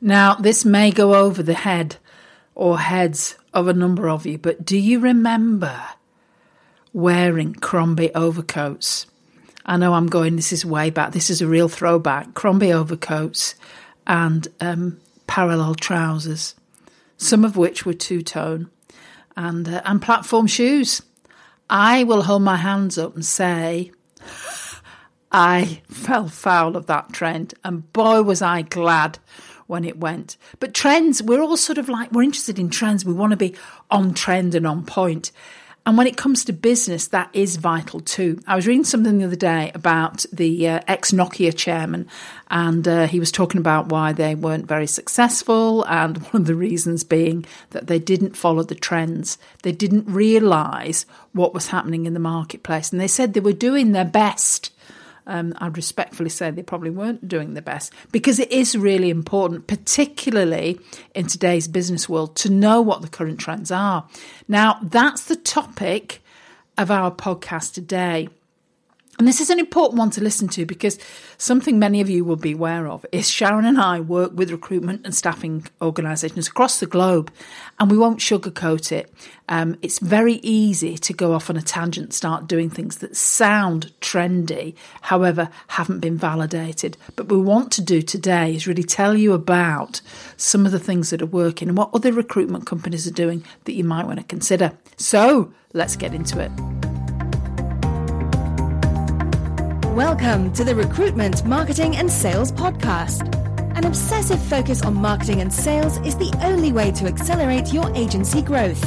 Now, this may go over the head or heads of a number of you, but do you remember wearing Crombie overcoats? I know I'm going, this is way back. This is a real throwback. Crombie overcoats and um, parallel trousers, some of which were two tone, and, uh, and platform shoes. I will hold my hands up and say, I fell foul of that trend, and boy, was I glad when it went. But trends, we're all sort of like, we're interested in trends. We want to be on trend and on point. And when it comes to business, that is vital too. I was reading something the other day about the uh, ex Nokia chairman, and uh, he was talking about why they weren't very successful, and one of the reasons being that they didn't follow the trends. They didn't realize what was happening in the marketplace, and they said they were doing their best um, I'd respectfully say they probably weren't doing the best because it is really important, particularly in today's business world, to know what the current trends are. Now, that's the topic of our podcast today. And this is an important one to listen to because something many of you will be aware of is Sharon and I work with recruitment and staffing organisations across the globe, and we won't sugarcoat it. Um, it's very easy to go off on a tangent, start doing things that sound trendy, however, haven't been validated. But we want to do today is really tell you about some of the things that are working and what other recruitment companies are doing that you might want to consider. So let's get into it. Welcome to the Recruitment, Marketing and Sales Podcast. An obsessive focus on marketing and sales is the only way to accelerate your agency growth.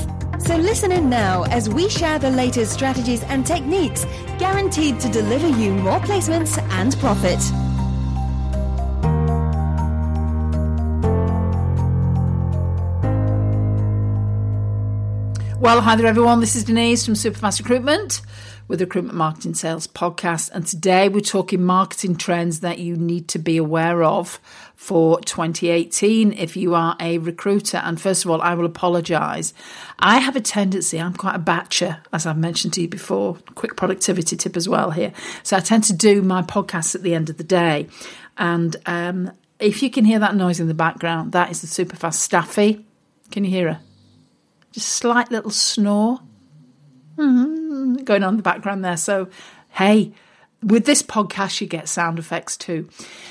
So listen in now as we share the latest strategies and techniques guaranteed to deliver you more placements and profit. Well, hi there, everyone. This is Denise from Superfast Recruitment with Recruitment Marketing Sales Podcast. And today we're talking marketing trends that you need to be aware of for 2018 if you are a recruiter. And first of all, I will apologize. I have a tendency, I'm quite a batcher, as I've mentioned to you before, quick productivity tip as well here. So I tend to do my podcasts at the end of the day. And um, if you can hear that noise in the background, that is the super fast Staffy. Can you hear her? Just slight little snore. Mm-hmm, going on in the background there. So, hey, with this podcast, you get sound effects too.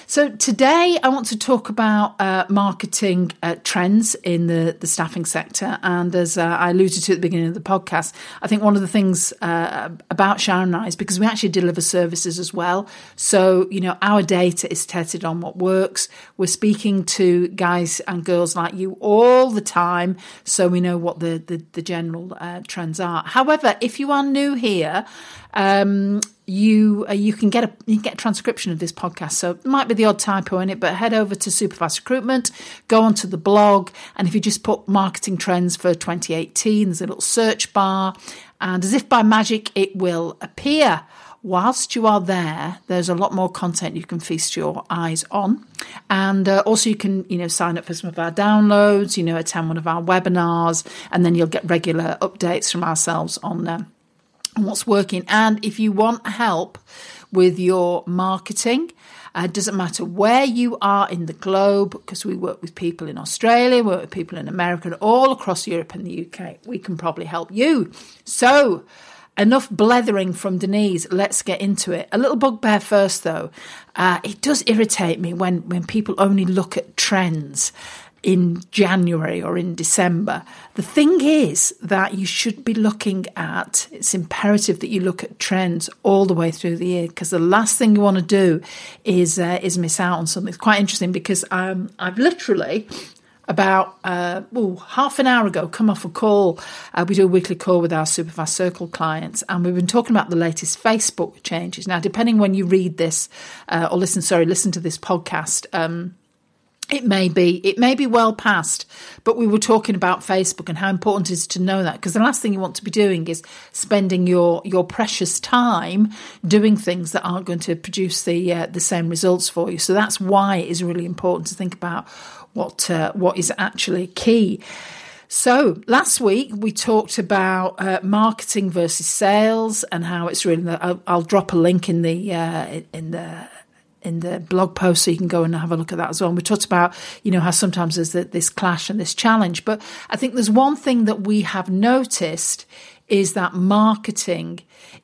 So today, I want to talk about uh, marketing uh, trends in the, the staffing sector. And as uh, I alluded to at the beginning of the podcast, I think one of the things uh, about Sharon and I is because we actually deliver services as well. So, you know, our data is tested on what works. We're speaking to guys and girls like you all the time. So we know what the, the, the general uh, trends are. However, if you are new here, um, you uh, you can get a you can get a transcription of this podcast. So it might be the odd typo in it, but head over to Superfast Recruitment, go onto the blog, and if you just put marketing trends for 2018, there's a little search bar, and as if by magic, it will appear. Whilst you are there, there's a lot more content you can feast your eyes on, and uh, also you can you know sign up for some of our downloads, you know attend one of our webinars, and then you'll get regular updates from ourselves on. Uh, what's working. And if you want help with your marketing, uh, doesn't matter where you are in the globe, because we work with people in Australia, we work with people in America, and all across Europe and the UK. We can probably help you. So, enough blethering from Denise. Let's get into it. A little bugbear first, though. Uh, it does irritate me when when people only look at trends in January or in December. The thing is that you should be looking at, it's imperative that you look at trends all the way through the year because the last thing you want to do is uh, is miss out on something. It's quite interesting because um, I've literally about uh, ooh, half an hour ago come off a call. Uh, we do a weekly call with our Superfast Circle clients, and we've been talking about the latest Facebook changes. Now, depending when you read this uh, or listen, sorry, listen to this podcast. Um, it may be, it may be well past, but we were talking about Facebook and how important it is to know that because the last thing you want to be doing is spending your your precious time doing things that aren't going to produce the uh, the same results for you. So that's why it is really important to think about what uh, what is actually key. So last week we talked about uh, marketing versus sales and how it's really. I'll, I'll drop a link in the uh, in the in the blog post, so you can go and have a look at that as well. And we talked about, you know, how sometimes there's this clash and this challenge. But I think there's one thing that we have noticed is that marketing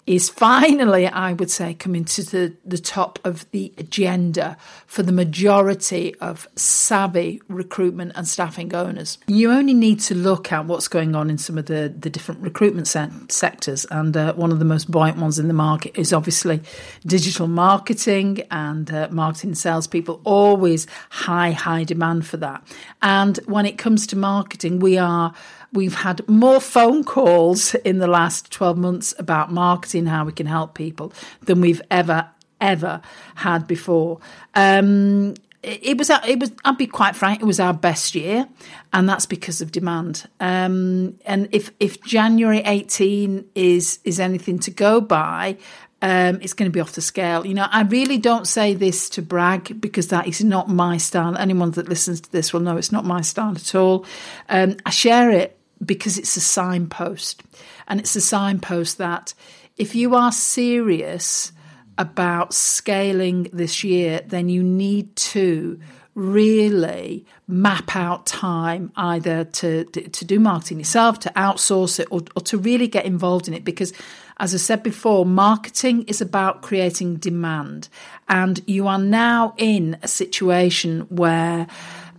is finally, I would say, coming to the, the top of the agenda for the majority of savvy recruitment and staffing owners. You only need to look at what's going on in some of the, the different recruitment se- sectors, and uh, one of the most buoyant ones in the market is obviously digital marketing and uh, marketing salespeople. Always high, high demand for that. And when it comes to marketing, we are We've had more phone calls in the last 12 months about marketing, how we can help people, than we've ever, ever had before. Um, it was it was I'll be quite frank it was our best year and that's because of demand. Um, and if if January 18 is is anything to go by um, it's going to be off the scale. You know I really don't say this to brag because that is not my style. Anyone that listens to this will know it's not my style at all. Um, I share it because it's a signpost. And it's a signpost that if you are serious about scaling this year, then you need to really map out time either to, to do marketing yourself, to outsource it, or, or to really get involved in it. Because, as I said before, marketing is about creating demand. And you are now in a situation where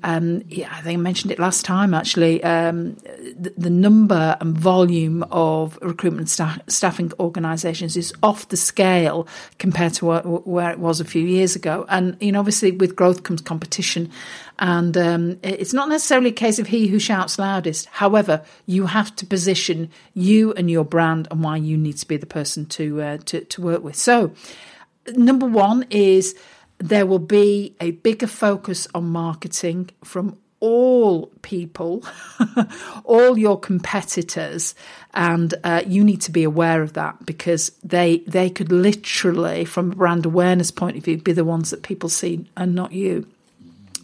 um, yeah, I think I mentioned it last time actually. Um, the, the, number and volume of recruitment staff, staffing organisations is off the scale compared to what, where it was a few years ago. And you know, obviously, with growth comes competition, and um, it's not necessarily a case of he who shouts loudest. However, you have to position you and your brand and why you need to be the person to uh, to, to work with. So, number one is there will be a bigger focus on marketing from all people, all your competitors, and uh, you need to be aware of that because they they could literally, from a brand awareness point of view, be the ones that people see and not you.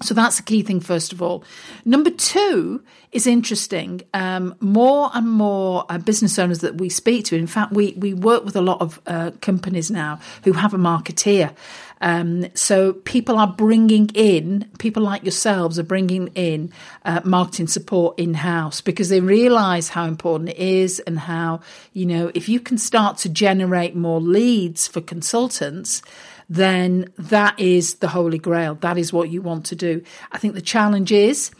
So that's a key thing, first of all. Number two is interesting. Um, more and more uh, business owners that we speak to, in fact, we, we work with a lot of uh, companies now who have a marketeer. Um, so people are bringing in, people like yourselves are bringing in uh, marketing support in house because they realize how important it is and how, you know, if you can start to generate more leads for consultants, then that is the holy grail. That is what you want to do. I think the challenge is,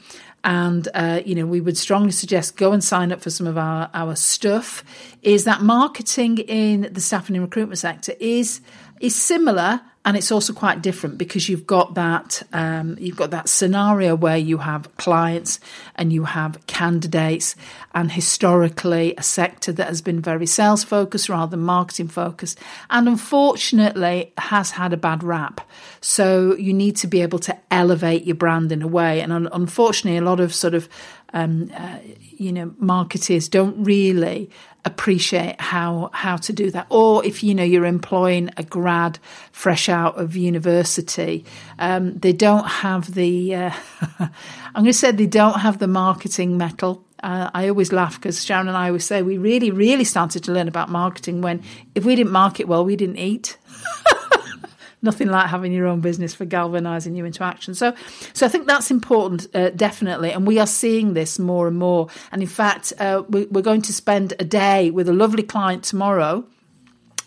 and uh, you know, we would strongly suggest go and sign up for some of our our stuff. Is that marketing in the staffing and recruitment sector is is similar and it's also quite different because you've got that um, you've got that scenario where you have clients and you have candidates. And historically a sector that has been very sales focused rather than marketing focused and unfortunately has had a bad rap. So you need to be able to elevate your brand in a way. And un- unfortunately a lot of sort of um, uh, you know marketers don't really appreciate how how to do that or if you know you're employing a grad fresh out of university um, they don't have the uh, i'm going to say they don't have the marketing mettle uh, I always laugh because Sharon and I always say we really, really started to learn about marketing when if we didn't market well, we didn't eat. nothing like having your own business for galvanizing you into action. So, so I think that's important, uh, definitely. And we are seeing this more and more. And in fact, uh, we, we're going to spend a day with a lovely client tomorrow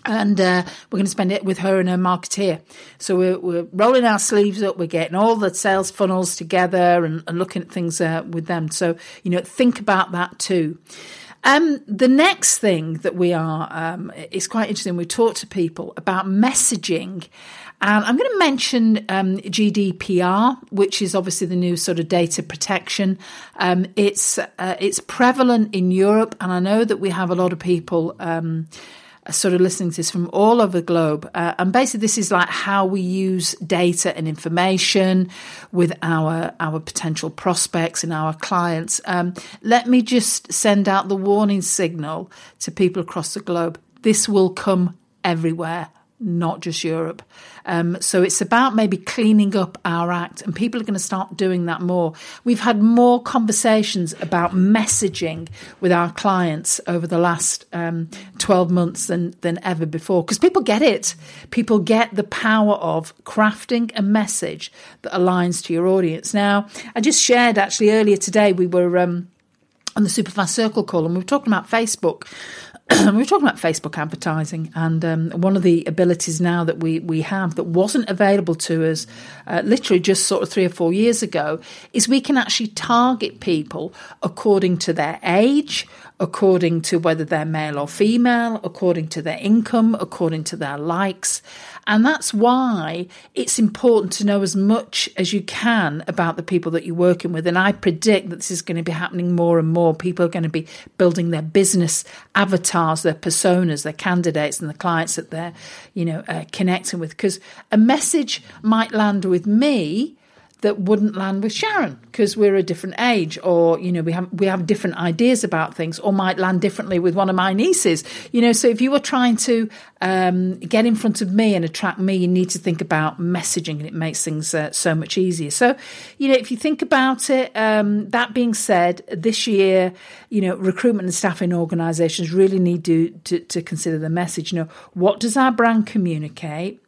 and uh, we're going to spend it with her and her marketeer. So we're, we're, rolling our sleeves up. We're getting all the sales funnels together and, and looking at things uh, with them. So you know, think about that too. Um, the next thing that we are um, is quite interesting. We talk to people about messaging and I'm going to mention um, GDPR, which is obviously the new sort of data protection. Um, it's uh, it's prevalent in Europe, and I know that we have a lot of people. Um, sort of listening to this from all over the globe. Uh, and basically, this is like how we use data and information with our our potential prospects and our clients. Um, let me just send out the warning signal to people across the globe. This will come everywhere not just Europe. Um, so it's about maybe cleaning up our act, and people are going to start doing that more. We've had more conversations about messaging with our clients over the last um, 12 months than, than ever before because people get it. People get the power of crafting a message that aligns to your audience. Now, I just shared actually earlier today, we were. Um, on the Superfast Circle call, and we were talking about Facebook we were talking about Facebook advertising, and um, one of the abilities now that we we have that wasn't available to us uh, literally just sort of three or four years ago is we can actually target people according to their age, according to whether they're male or female, according to their income, according to their likes. And that's why it's important to know as much as you can about the people that you're working with. And I predict that this is going to be happening more and more. People are going to be building their business avatars, their personas, their candidates, and the clients that they're, you know, uh, connecting with. Because a message might land with me that wouldn't land with Sharon because we're a different age, or you know we have we have different ideas about things, or might land differently with one of my nieces. You know, so if you were trying to um, get in front of me and attract me, you need to think about messaging, and it makes things uh, so much easier. So, you know, if you think about it, um, that being said, this year, you know, recruitment and staffing organisations really need to, to to consider the message. You know, what does our brand communicate?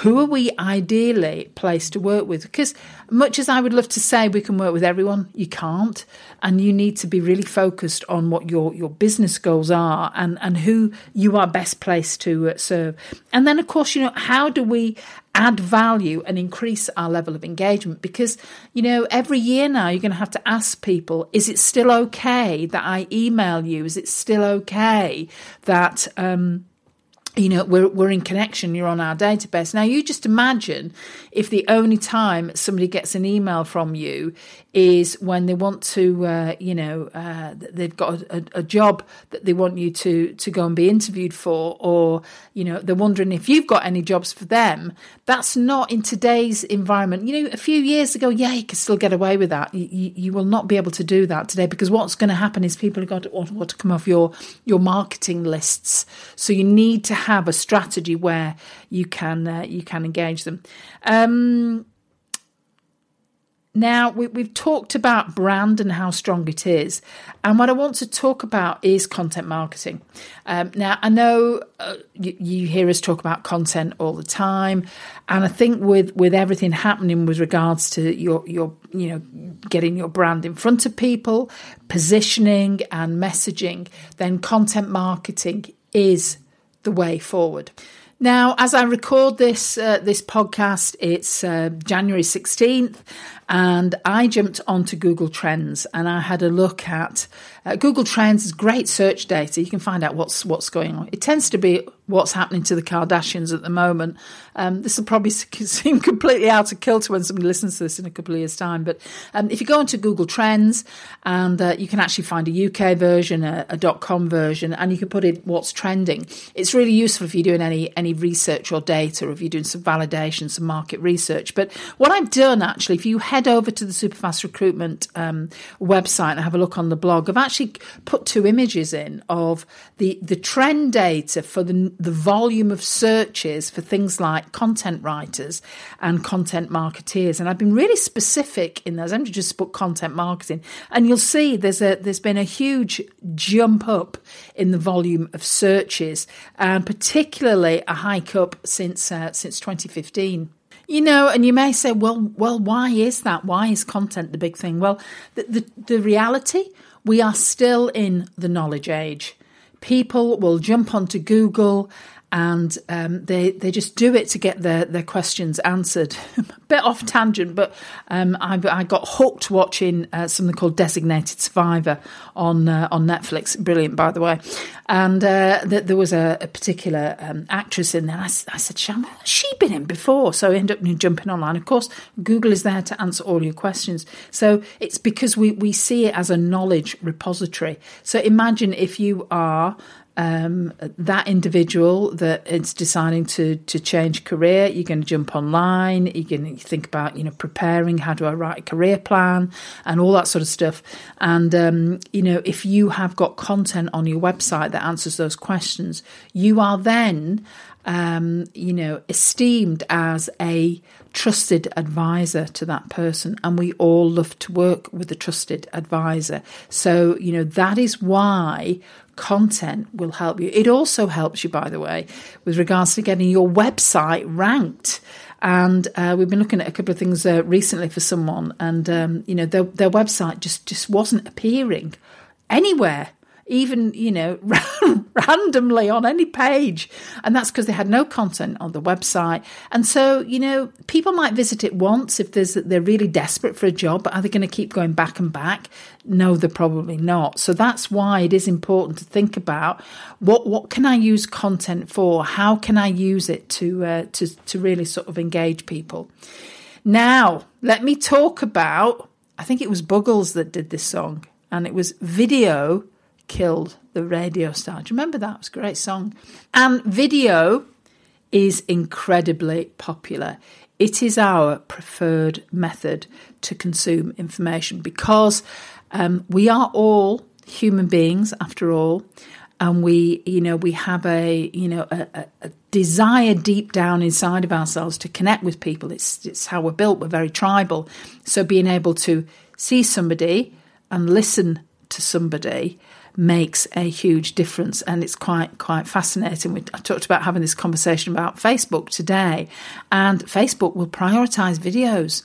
Who are we ideally placed to work with? Because much as I would love to say we can work with everyone, you can't. And you need to be really focused on what your, your business goals are and, and who you are best placed to uh, serve. And then, of course, you know, how do we add value and increase our level of engagement? Because, you know, every year now you're going to have to ask people, is it still okay that I email you? Is it still okay that, um, you know we're we're in connection you're on our database. Now you just imagine if the only time somebody gets an email from you is when they want to uh, you know uh, they've got a, a, job that they want you to to go and be interviewed for or you know they're wondering if you've got any jobs for them. That's not in today's environment. You know a few years ago yeah you could still get away with that. You, you, will not be able to do that today because what's going to happen is people are going to want, want to come off your your marketing lists. So you need to have a strategy where you can uh, you can engage them. Um, now, we, have talked about brand and how strong it is. And what I want to talk about is content marketing. Um, now, I know uh, you, you, hear us talk about content all the time. And I think with, with everything happening with regards to your, your, you know, getting your brand in front of people, positioning and messaging, then content marketing is the way forward. Now, as I record this uh, this podcast, it's uh, January sixteenth, and I jumped onto Google Trends and I had a look at uh, Google Trends is great search data. You can find out what's what's going on. It tends to be what's happening to the Kardashians at the moment. Um, this will probably seem completely out of kilter when somebody listens to this in a couple of years' time. But um, if you go into Google Trends, and uh, you can actually find a UK version, a, a .com version, and you can put in what's trending. It's really useful if you're doing any any research or data, or if you're doing some validation, some market research. But what I've done actually, if you head over to the Superfast Recruitment um, website and have a look on the blog, I've actually put two images in of the the trend data for the the volume of searches for things like content writers and content marketeers, and I've been really specific in those. I'm just put content marketing, and you'll see there's a there's been a huge jump up in the volume of searches, and particularly a hike up since uh, since 2015. You know, and you may say, well, well, why is that? Why is content the big thing? Well, the, the, the reality, we are still in the knowledge age. People will jump onto Google and um, they they just do it to get their, their questions answered. a bit off tangent, but um, I, I, got hooked watching uh, something called Designated Survivor on uh, on Netflix. Brilliant, by the way. And uh, th- there was a, a particular um, actress in there. I, I said, "Sham, she been in before?" So I ended up jumping online. Of course, Google is there to answer all your questions. So it's because we we see it as a knowledge repository. So imagine if you are um, that individual that is deciding to to change career, you're going to jump online. You're going to think about you know preparing. How do I write a career plan and all that sort of stuff. And um, you know if you have got content on your website that answers those questions, you are then um, you know, esteemed as a trusted advisor to that person. And we all love to work with a trusted advisor. So, you know, that is why content will help you. It also helps you, by the way, with regards to getting your website ranked. And uh, we've been looking at a couple of things uh, recently for someone, and um, you know their their website just just wasn't appearing anywhere even you know randomly on any page. And that's because they had no content on the website. And so you know people might visit it once if there's they're really desperate for a job but are they going to keep going back and back? No they're probably not. So that's why it is important to think about what what can i use content for? How can i use it to uh, to to really sort of engage people? Now let me talk about i think it was buggles that did this song and it was video killed the radio star. Do you remember that? It was a great song. And video is incredibly popular. It is our preferred method to consume information because um, we are all human beings, after all, and we, you know, we have a, you know, a, a desire deep down inside of ourselves to connect with people. It's it's how we're built. We're very tribal. So being able to see somebody and listen to somebody makes a huge difference. And it's quite quite fascinating. We, I talked about having this conversation about Facebook today. And Facebook will prioritize videos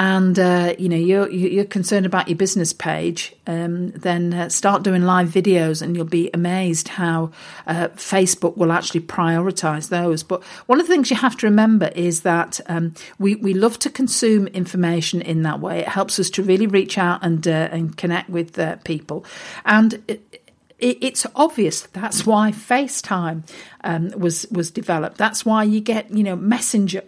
and uh, you know you're you're concerned about your business page, um, then uh, start doing live videos, and you'll be amazed how uh, Facebook will actually prioritise those. But one of the things you have to remember is that um, we we love to consume information in that way. It helps us to really reach out and uh, and connect with uh, people, and. It, it's obvious that's why FaceTime um, was was developed. That's why you get you know Messenger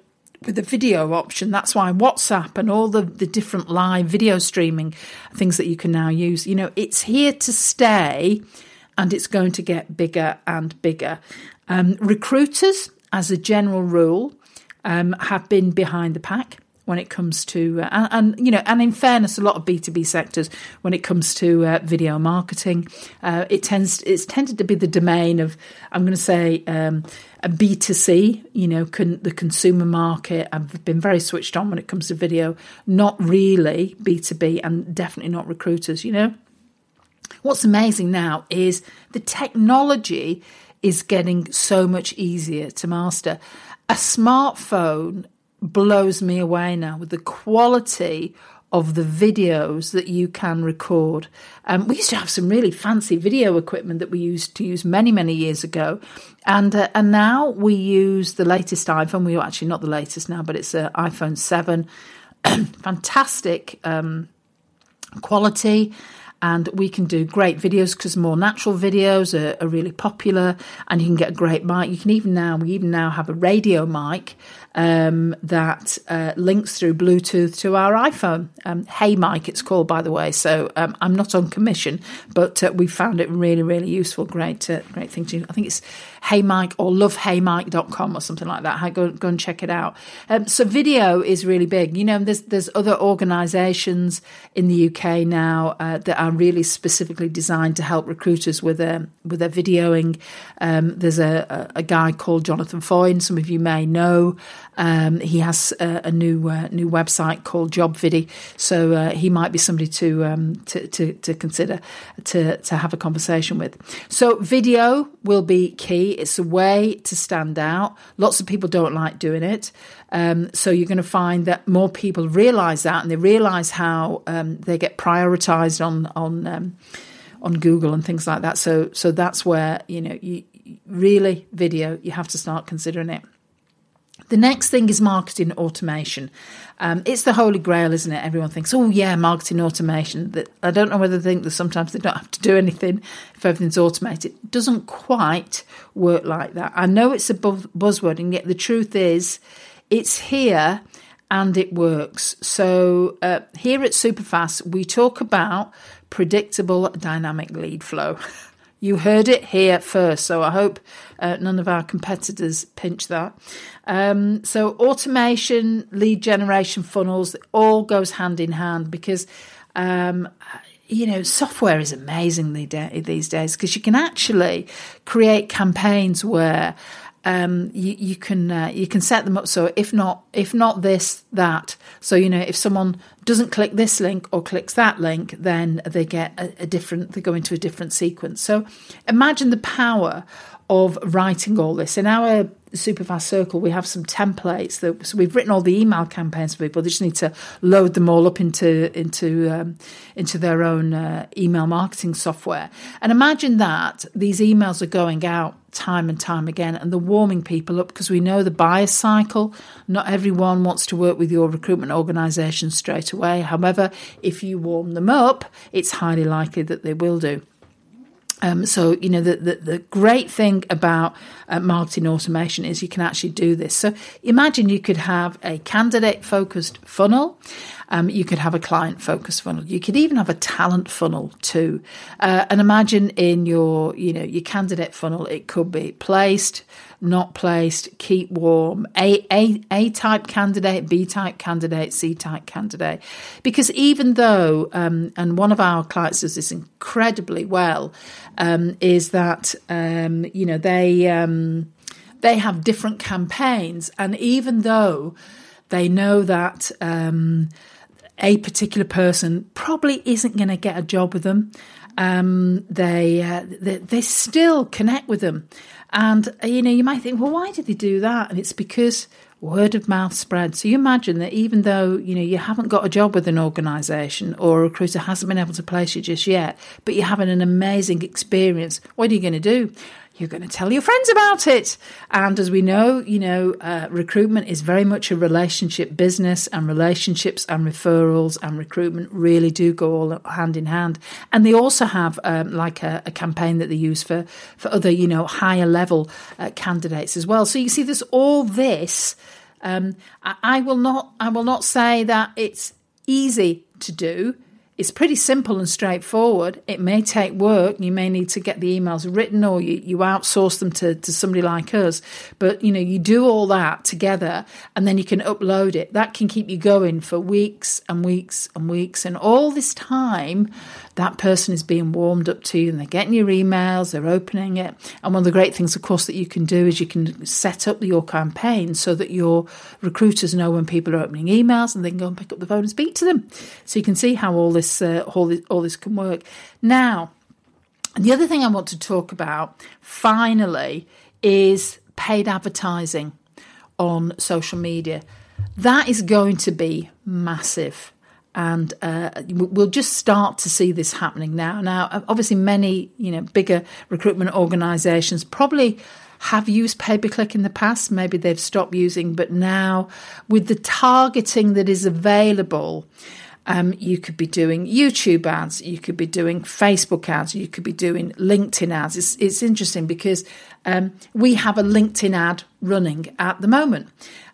with the video option. That's why WhatsApp and all the, the different live video streaming things that you can now use, you know, it's here to stay and it's going to get bigger and bigger. Um, recruiters, as a general rule, um, have been behind the pack when it comes to uh, and, and, you know and in fairness a lot of b2b sectors when it comes to uh, video marketing uh, it tends it's tended to be the domain of i'm going to say um, a b2c you know the consumer market i've been very switched on when it comes to video. Not really b2b and definitely not recruiters you know? What's amazing now is the technology is getting so much easier to master. A smartphone blows me away now with the quality of the videos that you can record. Um, we used to have some really fancy video equipment that we used to use many, many years ago, and uh, and now we use the latest iPhone. We are actually not the latest now, but it's an iPhone seven. Fantastic um, quality and we can do great videos because more natural videos are, are, really popular and you can get a great mic you can even now we even now have a radio mic um, that uh, links through Bluetooth to our iPhone. Um, hey Mic, it's called, by the way. So um, I'm not on commission, but uh, we found it really, really useful. Great, uh, great thing to. Do. I think it's Hey Mic or loveheymic.com or something like that. Go, go and check it out. Um, so video is really big. You know, there's there's other organisations in the UK now uh, that are really specifically designed to help recruiters with their with their videoing. Um, there's a, a, a guy called Jonathan Foyne. Some of you may know. Um, he has a, a new uh, new website called JobVidi, so uh, he might be somebody to, um, to, to to consider to to have a conversation with. So video will be key. It's a way to stand out. Lots of people don't like doing it. Um, so you're going to find that more people realise that, and they realise how um, they get prioritised on on um, on Google and things like that. So so that's where you know you really video you have to start considering it. The next thing is marketing automation. Um, it's the holy grail, isn't it? Everyone thinks, oh, yeah, marketing automation. That I don't know whether they think that sometimes they don't have to do anything if everything's automated. It doesn't quite work like that. I know it's a buzzword, and yet the truth is, it's here and it works. So, uh, here at Superfast, we talk about predictable dynamic lead flow. You heard it here first, so I hope uh, none of our competitors pinch that. Um, so, automation, lead generation funnels, all goes hand in hand because, um, you know, software is amazing these days because you can actually create campaigns where um, you, you, can uh, you can set them up. So if not if not this that so you know if someone doesn't click this link or clicks that link then they get a, a different they go into a different sequence. So imagine the power of writing all this. In our Superfast Circle, we have some templates that so we've written all the email campaigns for people. They just need to load them all up into into um, into their own uh, email marketing software. And imagine that these emails are going out time and time again, and they're warming people up because we know the bias cycle. Not everyone wants to work with your recruitment organisation straight away. However, if you warm them up, it's highly likely that they will do. Um, so, you know, the, the, the great thing about uh, marketing automation is you can actually do this. So, imagine you could have a candidate focused funnel. Um, you could have a client focused funnel. You could even have a talent funnel too. Uh, and imagine in your, you know, your candidate funnel, it could be placed, not placed, keep warm, A, A, A type candidate, B type candidate, C type candidate. Because even though, um, and one of our clients does this incredibly well, um, is that, um, you know, they, um, they have different campaigns. And even though they know that, um, a particular person probably isn't going to get a job with them, um, they, uh, they, they still connect with them. And, uh, you know, you might think, well, why did they do that? And it's because word of mouth spread. So you imagine that even though, you know, you haven't got a job with an organisation or a recruiter hasn't been able to place you just yet, but you're having an amazing experience, what are you going to do? You're going to tell your friends about it. And as we know, you know, uh, recruitment is very much a relationship business, and relationships and referrals and recruitment really do go all hand in hand. And they also have um, like a, a, campaign that they use for for other, you know, higher level uh, candidates as well. So you see, there's all this. Um, I, I will not. I will not say that it's easy to do it's pretty simple and straightforward. It may take work. You may need to get the emails written or you, you outsource them to, to somebody like us. But, you know, you do all that together and then you can upload it. That can keep you going for weeks and weeks and weeks. And all this time, that person is being warmed up to you and they're getting your emails, they're opening it. And one of the great things, of course, that you can do is you can set up your campaign so that your recruiters know when people are opening emails and they can go and pick up the phone and speak to them. So you can see how all this, uh, all this, all this can work. Now, the other thing I want to talk about finally is paid advertising on social media. That is going to be massive and uh, we'll just start to see this happening now. Now, obviously, many you know bigger recruitment organisations probably have used pay per click in the past. Maybe they've stopped using, but now with the targeting that is available. Um, you could be doing YouTube ads, you could be doing Facebook ads, you could be doing LinkedIn ads. It's, it's interesting because um, we have a LinkedIn ad running at the moment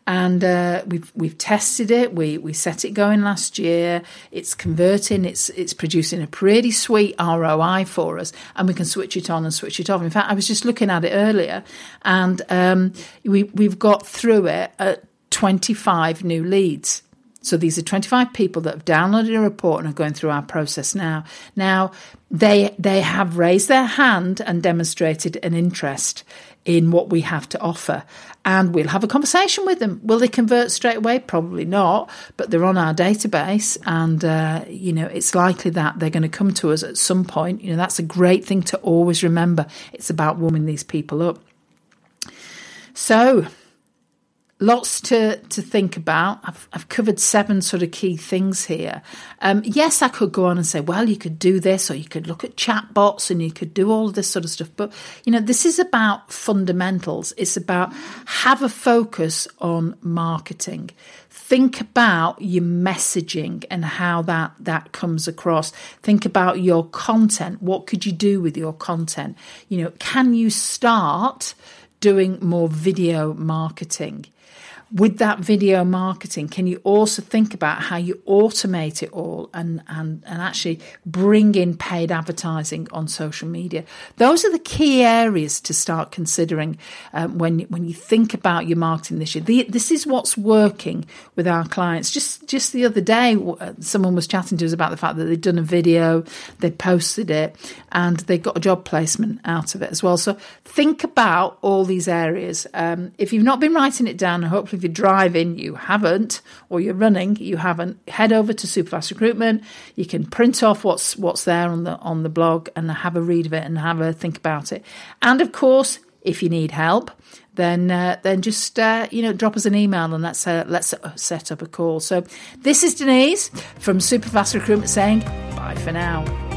and uh, we've we've tested it. We we set it going last year. It's converting. It's it's producing a pretty sweet ROI for us, and we can switch it on and switch it off. In fact, I was just looking at it earlier, and um, we we've got through it at twenty five new leads. So these are 25 people that have downloaded a report and are going through our process now. Now they they have raised their hand and demonstrated an interest in what we have to offer. And we'll have a conversation with them. Will they convert straight away? Probably not, but they're on our database. And, uh, you know, it's likely that they're going to come to us at some point. You know, that's a great thing to always remember. It's about warming these people up. So, lots to, to think about. I've, I've covered seven sort of key things here. Um, yes, I could go on and say, well, you could do this, or you could look at chatbots and you could do all of this sort of stuff. But, you know, this is about fundamentals. It's about have a focus on marketing. Think about your messaging and how that, that comes across. Think about your content. What could you do with your content? You know, can you start doing more video marketing? With that video marketing, can you also think about how you automate it all and, and, and actually bring in paid advertising on social media? Those are the key areas to start considering um, when, when you think about your marketing this year. The, this is what's working with our clients. Just, just the other day, uh, someone was chatting to us about the fact that they'd done a video, they posted it, and they got a job placement out of it as well. So think about all these areas. Um, if you've not been writing it down, hopefully if you're driving, you haven't, or you're running, you haven't, head over to Superfast Recruitment. You can print off what's what's there on the on the blog and have a read of it and have a think about it. And of course, if you need help, then uh, then just uh, you know drop us an email and let's uh, let's set up a call. So this is Denise from Superfast Recruitment saying bye for now.